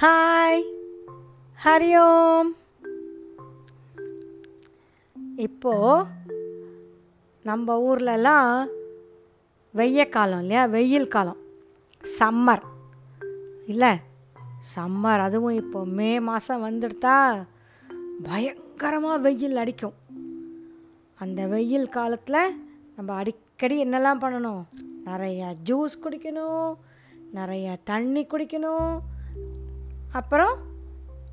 Hi Hari ஓம் இப்போது நம்ம ஊர்லலாம் வெய்ய காலம் இல்லையா? வெயில் காலம். சம்மர் இல்லை? சம்மர் அதுவும் இப்போ மே மாதம் வந்துடுத்தா பயங்கரமாக வெயில் அடிக்கும். அந்த வெயில் காலத்தில் நம்ம அடிக்கடி என்னெல்லாம் பண்ணணும்? நிறைய ஜூஸ் குடிக்கணும். நிறைய தண்ணி குடிக்கணும். அப்புறம்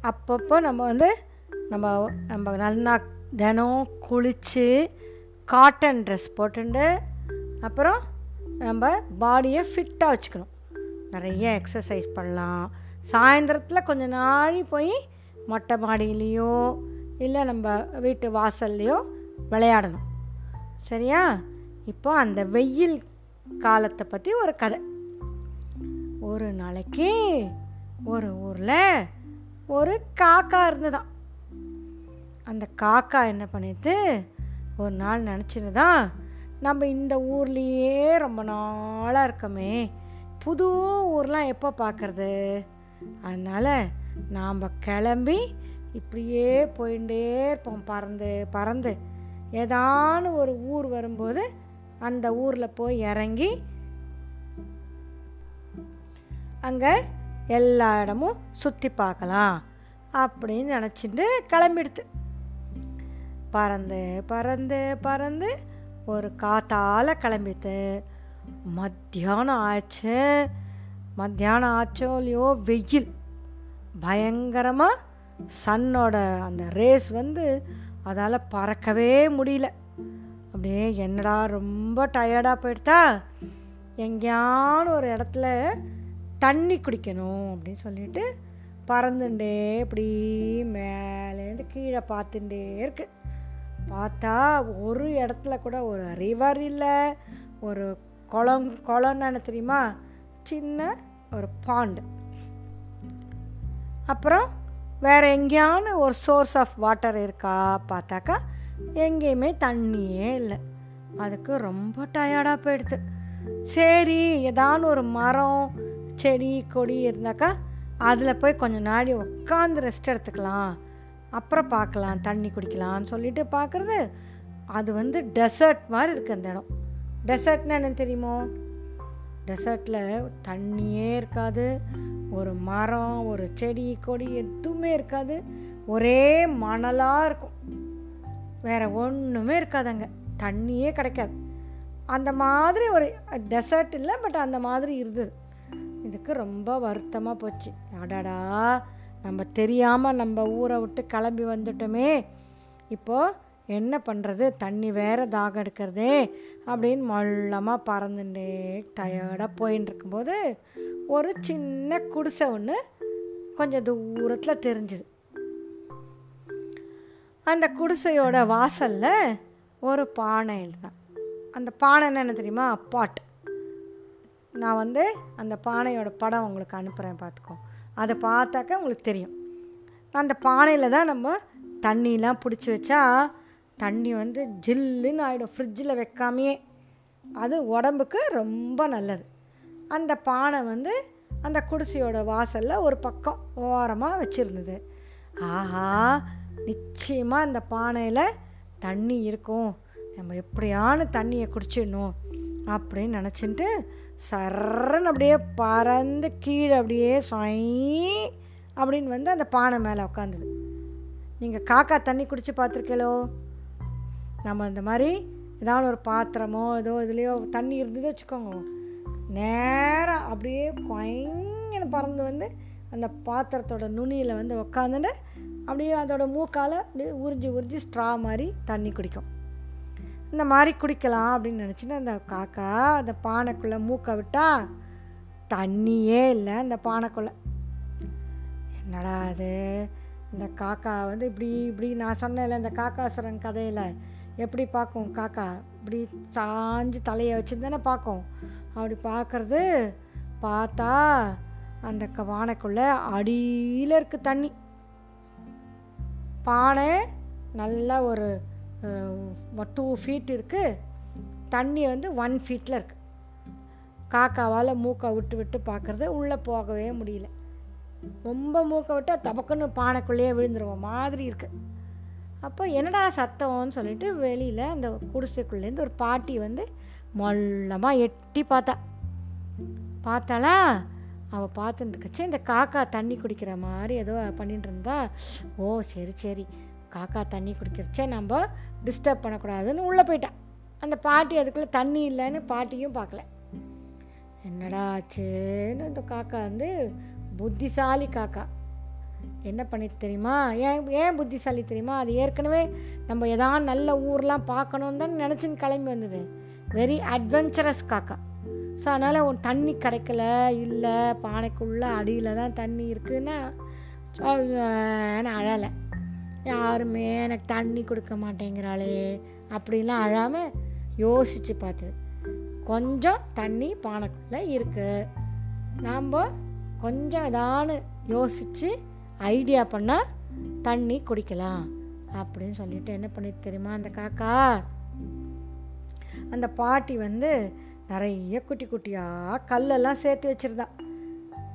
அப்பப்போ நம்ம வந்து நம்ம நம்ம நல்லா தினம் குளித்து காட்டன் ட்ரெஸ் போட்டுண்டு அப்புறம் நம்ம பாடியை ஃபிட்டாக வச்சுக்கணும். நிறைய எக்ஸசைஸ் பண்ணலாம். சாயந்தரத்தில் கொஞ்ச நாழி போய் மொட்டை மாடியிலையோ இல்லை நம்ம வீட்டு வாசல்லையோ விளையாடணும். சரியா? இப்போ அந்த வெயில் காலத்தை பற்றி ஒரு கதை. ஒரு நாளைக்கு ஒரு ஊரில் ஒரு காக்கா இருந்ததான் அந்த காக்கா என்ன பண்ணிட்டு ஒரு நாள் நினச்சிருந்தான் நம்ம இந்த ஊர்லேயே ரொம்ப நாளாக இருக்கோமே புது ஊர்லாம் எப்போ பார்க்குறது அதனால் நாம் கிளம்பி இப்படியே போயிட்டே இருப்போம் பறந்து பறந்து. ஏதானு ஒரு ஊர் வரும்போது அந்த ஊரில் போய் இறங்கி அங்கே எல்லா இடமும் சுற்றி பார்க்கலாம் அப்படின்னு நினச்சிட்டு கிளம்பிடுது பறந்து பறந்து பறந்து ஒரு காத்தால் கிளம்பிட்டு மத்தியானம் ஆச்சு. மத்தியானம் ஆச்சோ இல்லையோ வெயில். பயங்கரமாக சன்னோட அந்த ரேஸ் வந்து அதால் பறக்கவே முடியல. அப்படியே என்னடா ரொம்ப டயர்டாக போயிடுதா எங்கேயான ஒரு இடத்துல தண்ணி குடிக்கணும் அப்படின்னு சொல்லிட்டு பறந்துட்டே இப்படி மேலேருந்து கீழே பார்த்துட்டே இருக்குது பார்த்தா ஒரு இடத்துல கூட ஒரு ரிவர் இல்லை ஒரு குளம் குளம்னு தெரியுமா? சின்ன ஒரு பாண்டு அப்புறம் வேறு எங்கேயான ஒரு சோர்ஸ் ஆஃப் வாட்டர் இருக்கா பார்த்தாக்கா எங்கேயுமே தண்ணியே இல்லை. அதுக்கு ரொம்ப டயர்டாக போயிடுது. சரி ஏதான ஒரு மரம் செடி கொடி இருந்தாக்கா அதில் போய் கொஞ்சம் நாடி உட்காந்து ரெஸ்ட் எடுத்துக்கலாம். அப்புறம் பார்க்கலாம் தண்ணி குடிக்கலாம்னு சொல்லிட்டு பார்க்குறது அது வந்து டெசர்ட் மாதிரி இருக்குது அந்த இடம். டெசர்ட்னா என்ன தெரியுமோ? டெசர்ட்டில் தண்ணியே இருக்காது. ஒரு மரம் ஒரு செடி கொடி எதுவுமே இருக்காது. ஒரே மணலாக இருக்கும். வேறு ஒன்றுமே இருக்காது அங்கே. தண்ணியே கிடைக்காது. அந்த மாதிரி ஒரு டெசர்ட் இல்லை பட் அந்த மாதிரி இருந்தது. இதுக்கு ரொம்ப வருத்தமாக போச்சு. அடாடா நம்ம தெரியாமல் நம்ம ஊரை விட்டு கிளம்பி வந்துட்டோமே. இப்போது என்ன பண்ணுறது தண்ணி வேறு தாகம் எடுக்கிறதே அப்படின்னு மொள்ளமாக பறந்துட்டே டயர்டாக போயின்னு இருக்கும்போது ஒரு சின்ன குடிசை ஒன்று கொஞ்சம் தூரத்தில் தெரிஞ்சுது. அந்த குடிசையோட வாசலில் ஒரு பானை தான் அந்த பானை என்ன தெரியுமா? பாட் நான் வந்து அந்த பானையோட படம் உங்களுக்கு அனுப்புகிறேன் பார்த்துக்கோ. அதை பார்த்தாக்க உங்களுக்கு தெரியும். அந்த பானையில் தான் நம்ம தண்ணிலாம் பிடிச்சி வச்சா தண்ணி வந்து ஜில்லுன்னு ஆகிடும் ஃப்ரிட்ஜில் வைக்காமையே. அது உடம்புக்கு ரொம்ப நல்லது. அந்த பானை வந்து அந்த குடிசையோட வாசலில் ஒரு பக்கம் ஓரமாக வச்சுருந்தது. ஆஹா நிச்சயமாக அந்த பானையில் தண்ணி இருக்கும். நம்ம எப்படியான தண்ணியை குடிச்சிடணும் அப்படின்னு நினச்சிட்டு சர்றன்னு அப்படியே பறந்து கீழே அப்படியே சொய் அப்படின்னு வந்து அந்த பானை மேலே உட்காந்துது நீங்கள் காக்கா தண்ணி குடித்து பார்த்துருக்கலோ நம்ம இந்த மாதிரி ஏதாவது ஒரு பாத்திரமோ ஏதோ இதுலேயோ தண்ணி இருந்தது வச்சுக்கோங்க. நேராக அப்படியே கொயங்கன்னு பறந்து வந்து அந்த பாத்திரத்தோட நுனியில் வந்து உக்காந்துட்டு அப்படியே அதோட மூக்கால் அப்படியே உறிஞ்சி உறிஞ்சி ஸ்ட்ரா மாதிரி தண்ணி குடிக்கும். இந்த மாதிரி குடிக்கலாம் அப்படின்னு நினச்சிட்டு அந்த காக்கா அந்த பானைக்குள்ளே மூக்கை விட்டால் தண்ணியே இல்லை அந்த பானைக்குள்ளே. என்னடா அது இந்த காக்கா வந்து இப்படி இப்படி நான் சொன்னேன்ல இந்த காக்காசுரன் கதையில். எப்படி பார்க்கும் காக்கா? இப்படி சாஞ்சு தலையை வச்சுருந்தானே பார்க்கும். அப்படி பார்க்குறது பார்த்தா அந்த க- பானைக்குள்ளே அடியில் இருக்குது தண்ணி. பானை நல்லா ஒரு டூ ஃபீட் இருக்குது தண்ணி வந்து ஒன் ஃபீட்டில் இருக்குது காக்காவால் மூக்கை விட்டு விட்டு பார்க்குறது உள்ளே போகவே முடியல. ரொம்ப மூக்கை விட்டால் தபக்குன்னு பானைக்குள்ளேயே விழுந்துருவோம் மாதிரி இருக்குது அப்போ என்னடா சத்தம்னு சொல்லிட்டு வெளியில் அந்த குடிசைக்குள்ளேருந்து ஒரு பாட்டி வந்து மொல்லமாக எட்டி பார்த்தா. பார்த்தாளா? அவள் பார்த்துட்டு இருக்கச்சே இந்த காக்கா தண்ணி குடிக்கிற மாதிரி ஏதோ பண்ணிட்டு இருந்தா. ஓ சரி சரி. காக்கா தண்ணி குடிக்கிறச்சே நம்ம டிஸ்டர்ப் பண்ணக்கூடாதுன்னு உள்ளே போயிட்டான். அந்த பாட்டி அதுக்குள்ளே தண்ணி இல்லைன்னு பாட்டியும் பார்க்கல. என்னடா ஆச்சுன்னு இந்த காக்கா வந்து புத்திசாலி காக்கா. என்ன பண்ணிட்டு தெரியுமா? ஏன் ஏன் புத்திசாலி தெரியுமா? அது ஏற்கனவே நம்ம ஏதாவது நல்ல ஊர்லாம் பார்க்கணுன்னு தான் நினச்சின்னு கிளம்பி வந்தது. வெரி அட்வென்ச்சரஸ் காக்கா. ஸோ அதனால் உன் தண்ணி கிடைக்கல இல்லை பானைக்குள்ளே அடியில் தான் தண்ணி இருக்குன்னா நான் அழலை. யாருமே எனக்கு தண்ணி கொடுக்க மாட்டேங்கிறாளே அப்படிலாம் அழாமல் யோசித்து பார்த்தது கொஞ்சம் தண்ணி பானைக்குள்ளே இருக்குது நாம் கொஞ்சம் ஏதானு யோசித்து ஐடியா பண்ணால் தண்ணி குடிக்கலாம் அப்படின்னு சொல்லிட்டு என்ன பண்ணி தெரியுமா அந்த காக்கா? அந்த பாட்டி வந்து நிறைய குட்டி குட்டியாக கல்லெல்லாம் சேர்த்து வச்சுருந்தா.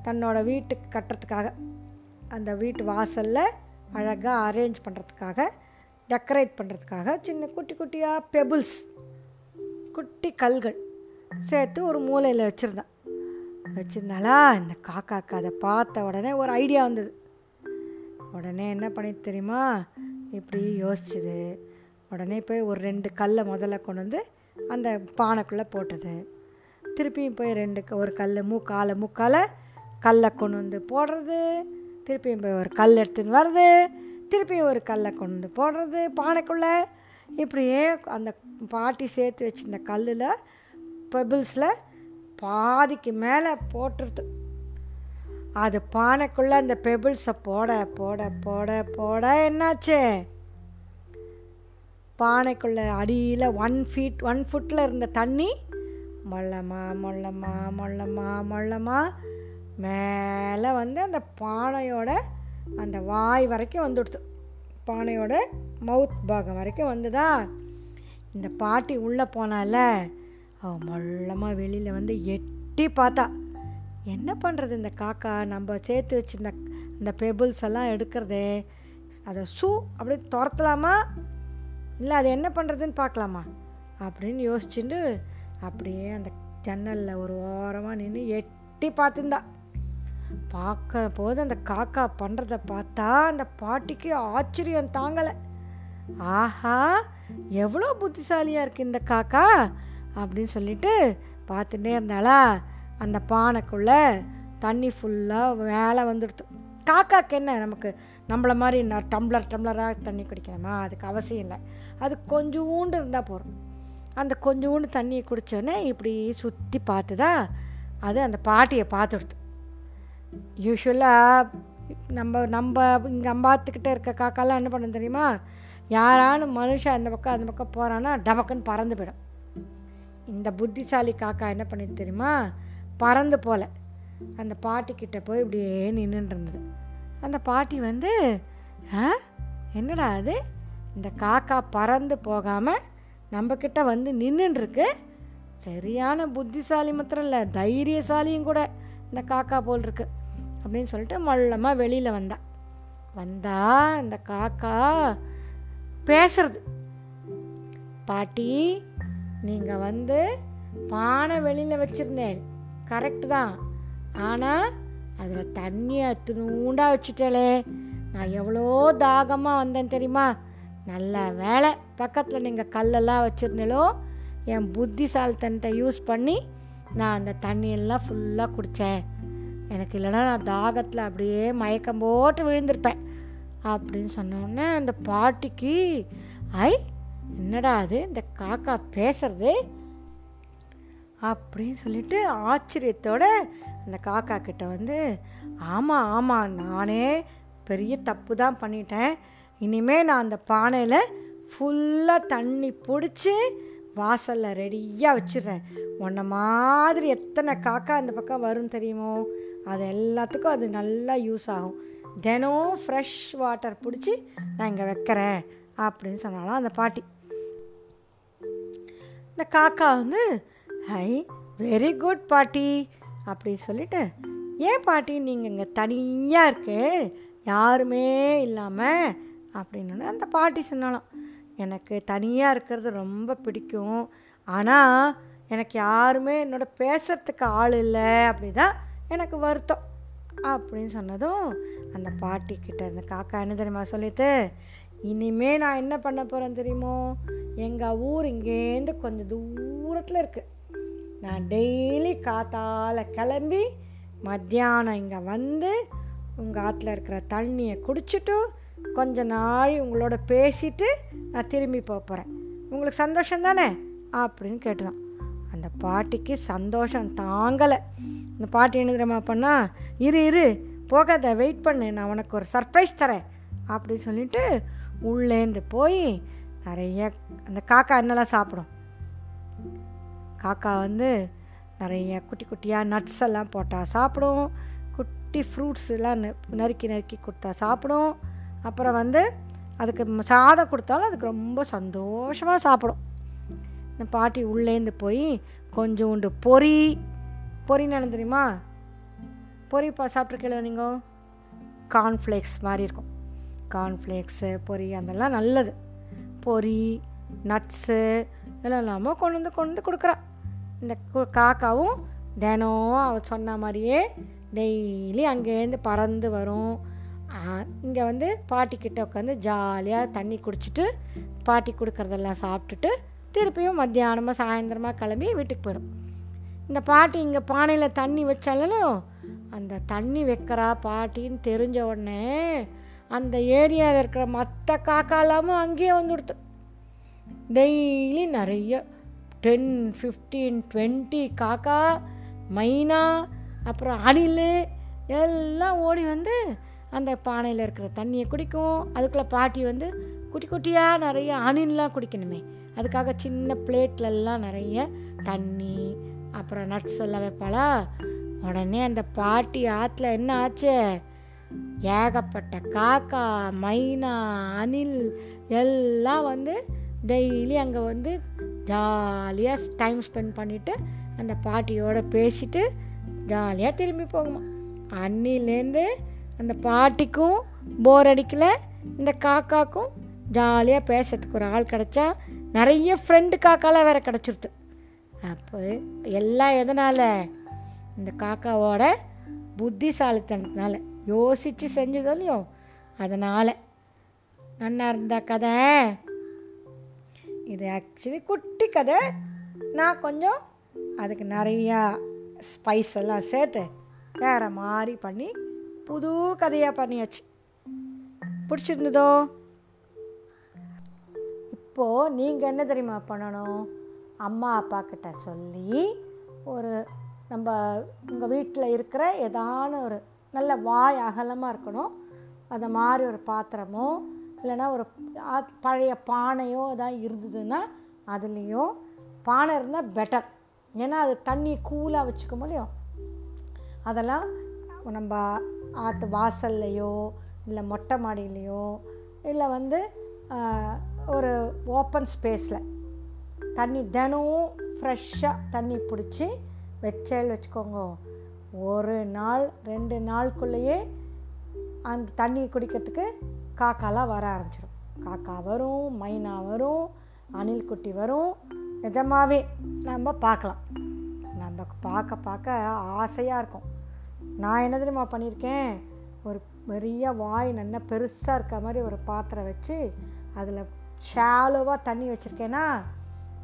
தன்னோட வீட்டுக்கு கட்டுறதுக்காக. அந்த வீட்டு வாசலில் அழகாக அரேஞ்ச் பண்ணுறதுக்காக டெக்கரேட் பண்ணுறதுக்காக சின்ன குட்டி குட்டியாக பெபிள்ஸ் குட்டி கல்கள் சேர்த்து ஒரு மூலையில் வச்சுருந்தேன். வச்சுருந்தாலா இந்த காக்காக்கு அதை பார்த்த உடனே ஒரு ஐடியா வந்தது. உடனே என்ன பண்ணி தெரியுமா? இப்படி யோசிச்சுது. உடனே போய் ஒரு ரெண்டு கல்லை முதல்ல கொண்டு வந்து அந்த பானைக்குள்ளே போட்டது. திருப்பியும் போய் ரெண்டு க- ஒரு கல் மூக்கால மூக்கால கல்லை கொண்டு வந்து போடுறது. திருப்பியும் போய் ஒரு கல் எடுத்துன்னு வருது திருப்பியும் ஒரு கல்லை கொண்டு போடுறது பானைக்குள்ளே. இப்படியே அந்த பாட்டி சேர்த்து வச்சிருந்த கல்லில் பெபிள்ஸில் பாதிக்கு மேலே போட்டுருது அது பானைக்குள்ளே அந்த பெபிள்ஸை போட போட போட போட என்னாச்சு? பானைக்குள்ளே அடியில் ஒன் ஃபீட் ஒன் ஃபுட்டில் இருந்த தண்ணி மொள்ளமா மொள்ளமா மொள்ளமா மொள்ளமா மேலே வந்து அந்த பானையோட அந்த வாய் வரைக்கும் வந்துடுது பானையோட மவுத் பாகம் வரைக்கும் வந்துதா? இந்த பாட்டி உள்ளே போனால அவ மொள்ளமாக வெளியில் வந்து எட்டி பார்த்தா. என்ன பண்ணுறது இந்த காக்கா? நம்ம சேர்த்து வச்சிருந்த இந்த பெபிள்ஸ் எல்லாம் எடுக்கிறதே. அதை சூ அப்படி துரத்தலாமா? இல்லை அது என்ன பண்ணுறதுன்னு பார்க்கலாமா? அப்படின்னு யோசிச்சுட்டு அப்படியே அந்த ஜன்னலில் ஒரு ஓரமாக நின்று எட்டி பார்த்துருந்தா. பார்க்க போது அந்த காக்கா பண்ணுறத பார்த்தா அந்த பாட்டிக்கு ஆச்சரியம் தாங்கலை. ஆஹா எவ்வளோ புத்திசாலியாக இருக்கு இந்த காக்கா அப்படின்னு சொல்லிட்டு பார்த்துட்டே இருந்தாளா. அந்த பானைக்குள்ளே தண்ணி ஃபுல்லாக மேலே வந்துடுது காக்காக்கு என்ன நமக்கு நம்மள மாதிரி நான் டம்ளர் டம்ளராக தண்ணி குடிக்கணுமா? அதுக்கு அவசியம் இல்லை. அது கொஞ்சோண்டு இருந்தால் போதும். அந்த கொஞ்சோண்டு தண்ணியை குடித்தோடனே இப்படி சுற்றி பார்த்துதா அது அந்த பாட்டியை பார்த்துடுது யூஸ்வலாக நம்ம நம்ம இங்கே அம்பாத்துக்கிட்டே இருக்க காக்காலாம் என்ன பண்ண தெரியுமா? யாரானு மனுஷன் அந்த பக்கம் அந்த பக்கம் போகிறான்னா டபக்குன்னு பறந்து போயிடும். இந்த புத்திசாலி காக்கா என்ன பண்ணிது தெரியுமா? பறந்து போல. அந்த பாட்டிக்கிட்ட போய் இப்படியே நின்றுட்டு இருந்தது அந்த பாட்டி வந்து ஆ என்னடா அது? இந்த காக்கா பறந்து போகாமல் நம்மக்கிட்ட வந்து நின்றுருக்கு சரியான புத்திசாலி மாத்திரம் இல்லை தைரியசாலியும் கூட இந்த காக்கா போல் இருக்குது அப்படின்னு சொல்லிட்டு மல்லமாக வெளியில் வந்தா. வந்தா இந்த காக்கா பேசுறது. பாட்டி நீங்கள் வந்து பானை வெளியில் வச்சுருந்தேன். கரெக்டு தான். ஆனால் அதில் தண்ணியை துணூண்டா வச்சுட்டேலே நான் எவ்வளோ தாகமாக வந்தேன் தெரியுமா? நல்ல வேலை பக்கத்தில் நீங்கள் கல்லெல்லாம் வச்சுருந்தீங்களோ என் புத்திசாலித்தனத்தை யூஸ் பண்ணி நான் அந்த தண்ணியெல்லாம் ஃபுல்லாக குடித்தேன் எனக்கு இல்லைன்னா நான் தாகத்தில் அப்படியே மயக்கம் போட்டு விழுந்திருப்பேன் அப்படின்னு சொன்னோடனே அந்த பாட்டிக்கு ஐ என்னடா அது? இந்த காக்கா பேசுறது? அப்படின்னு சொல்லிட்டு ஆச்சரியத்தோட அந்த காக்கா கிட்ட வந்து ஆமாம் ஆமாம் நானே பெரிய தப்பு தான் பண்ணிட்டேன். இனிமேல் நான் அந்த பானையில் ஃபுல்லாக தண்ணி பிடிச்சி வாசலில் ரெடியாக வச்சிடுறேன். உன்ன மாதிரி எத்தனை காக்கா அந்த பக்கம் வரும் தெரியுமோ? அது எல்லாத்துக்கும் அது நல்லா யூஸ் ஆகும். தினம் ஃப்ரெஷ் வாட்டர் பிடிச்சி நான் இங்கே வைக்கிறேன் அப்படின்னு சொன்னாலும் அந்த பாட்டி. இந்த காக்கா வந்து ஹை வெரி குட் பாட்டி அப்படி சொல்லிட்டு ஏன் பாட்டி நீங்கள் இங்கே தனியாக இருக்கு யாருமே இல்லாமல் அப்படின்னு அந்த பாட்டி சொன்னாலும் எனக்கு தனியாக இருக்கிறது ரொம்ப பிடிக்கும். ஆனால் எனக்கு யாருமே என்னோட பேசுகிறதுக்கு ஆள் இல்லை அப்படி தான் எனக்கு வருத்தம். அப்படின்னு சொன்னதும் அந்த பாட்டி கிட்ட காக்கா என்ன தெரியுமா சொல்லிட்டு இனிமே நான் என்ன பண்ண போகிறேன் தெரியுமோ? எங்கள் ஊர் இங்கேருந்து கொஞ்சம் தூரத்தில் இருக்குது நான் டெய்லி காத்தால கிளம்பி மத்தியானம் இங்கே வந்து உங்கள் ஆற்றுல இருக்கிற தண்ணியை குடிச்சிட்டு கொஞ்ச நாள் உங்களோட பேசிட்டு நான் திரும்பி போக போகிறேன் உங்களுக்கு சந்தோஷம் தானே? அப்படின்னு கேட்டுதான் அந்த பாட்டிக்கு சந்தோஷம் தாங்கலை. இந்த பாட்டி என்ன தெரியுமா பண்ணா? இரு இரு போகாத வெயிட் பண்ணு நான் உனக்கு ஒரு சர்ப்ரைஸ் தரேன். அப்படின்னு சொல்லிட்டு உள்ளேந்து போய் நிறைய அந்த காக்கா என்னெல்லாம் சாப்பிடும்? காக்கா வந்து நிறைய குட்டி குட்டியாக நட்ஸ் எல்லாம் போட்டால் சாப்பிடும். குட்டி ஃப்ரூட்ஸ் எல்லாம் நெ- நறுக்கி நறுக்கி கொடுத்தா சாப்பிடும். அப்புறம் வந்து அதுக்கு சாதம் கொடுத்தாலும் அதுக்கு ரொம்ப சந்தோஷமாக சாப்பிடும். இந்த பாட்டி உள்ளேந்து போய் கொஞ்சோண்டு பொரி பொரின்னு என்ன தெரியுமா? பொரிப்பா பா நீங்கள் கார்ன்ஃப்ளேக்ஸ் மாதிரி இருக்கும். கார்ன்ஃப்ளேக்ஸு பொரி அதெல்லாம் நல்லது. பொரி நட்ஸு இதெல்லாம் இல்லாமல் கொண்டு வந்து கொண்டு வந்து கொடுக்குறா. இந்த கு- காக்காவும் தினம் அவள் சொன்ன மாதிரியே டெய்லி அங்கேருந்து பறந்து வரும். இங்கே வந்து பாட்டிக்கிட்ட உட்காந்து ஜாலியாக தண்ணி குடிச்சிட்டு பாட்டி கொடுக்குறதெல்லாம் சாப்பிட்டுட்டு திருப்பியும் மத்தியானமாக சாயந்தரமாக கிளம்பி வீட்டுக்கு போயிடும். இந்த பாட்டி இங்கே பானையில் தண்ணி வச்சாலும் அந்த தண்ணி வைக்கிறா பாட்டின்னு தெரிஞ்ச உடனே அந்த ஏரியாவில் இருக்கிற மற்ற காக்காலாமும் அங்கேயே வந்துடுத்து. டெய்லி நிறைய டென் ஃபிஃப்டீன் டுவெண்ட்டி காக்கா மைனா அப்புறம் அணில் எல்லாம் ஓடி வந்து அந்த பானையில் இருக்கிற தண்ணியை குடிக்கும். அதுக்குள்ளே பாட்டி வந்து குட்டி குட்டியாக நிறைய அணில்லாம் குடிக்கணுமே. அதுக்காக சின்ன பிளேட்லலாம் நிறைய தண்ணி அப்புறம் நட்ஸ் எல்லாம் வைப்பாளா? உடனே அந்த பாட்டி ஆற்றுல என்ன ஆச்சு? ஏகப்பட்ட காக்கா மைனா அணில் எல்லாம் வந்து டெய்லி அங்கே வந்து ஜாலியாக டைம் ஸ்பெண்ட் பண்ணிவிட்டு அந்த பாட்டியோட பேசிட்டு ஜாலியாக திரும்பி போகுமா. அன்னிலேருந்து அந்த பாட்டிக்கும் போர் அடிக்கலை இந்த காக்காக்கும் ஜாலியாக பேசுறதுக்கு ஒரு ஆள் கிடச்சா நிறைய ஃப்ரெண்டு காக்காலாம் வேறு கிடச்சிருது. அப்போ எல்லாம் எதனால்? இந்த காக்காவோட புத்திசாலித்தனத்தினால. யோசித்து செஞ்சதோ இல்லையோ? அதனால். நன்னா இருந்தா கதை. இது ஆக்சுவலி குட்டி கதை. நான் கொஞ்சம் அதுக்கு நிறையா ஸ்பைஸ் எல்லாம் சேர்த்து வேறு மாதிரி பண்ணி புது கதையாக பண்ணியாச்சு. பிடிச்சிருந்ததோ? இப்போது நீங்கள் என்ன தெரியுமா பண்ணணும்? அம்மா அப்பா கிட்ட சொல்லி ஒரு நம்ம உங்கள் வீட்டில் இருக்கிற ஏதான ஒரு நல்ல வாய் அகலமாக இருக்கணும். அந்த மாதிரி ஒரு பாத்திரமோ இல்லைன்னா ஒரு பழைய பானையோ ஏதாவது இருந்ததுன்னா அதுலேயும் பானை இருந்தால் பெட்டர் ஏன்னா அது தண்ணி கூலாக வச்சுக்க முடியும் அதெல்லாம் நம்ம ஆற்று வாசல்லையோ இல்லை மொட்டை மாடியிலையோ இல்லை வந்து ஒரு ஓப்பன் ஸ்பேஸில் தண்ணி தினமும் ஃப்ரெஷ்ஷாக தண்ணி பிடிச்சி வச்சேல் வச்சுக்கோங்க. ஒரு நாள் ரெண்டு நாளுக்குள்ளேயே அந்த தண்ணி குடிக்கிறதுக்கு காக்காலாம் வர ஆரம்பிச்சிடும் காக்கா வரும் மைனா வரும் அணில் குட்டி வரும். நிஜமாகவே நம்ம பார்க்கலாம். நம்ம பார்க்க பார்க்க ஆசையாக இருக்கும். நான் என்ன தெரியுமா பண்ணியிருக்கேன்? ஒரு பெரிய வாய் நல்லா பெருசாக இருக்க மாதிரி ஒரு பாத்திரம் வச்சு அதில் ஷாலோவாக தண்ணி வச்சுருக்கேன்னா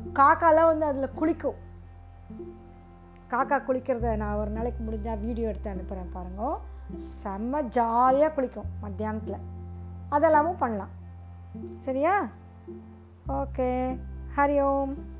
காக்காலாம் வந்து அதில் குளிக்கும். காக்கா குளிக்கிறத நான் ஒரு நாளைக்கு முடிஞ்சால் வீடியோ எடுத்து அனுப்புகிறேன் பாருங்க. செம்ம ஜாலியாக குளிக்கும் மத்தியானத்தில். அதெல்லாமும் பண்ணலாம். சரியா? ஓகே. ஹரி ஓம்.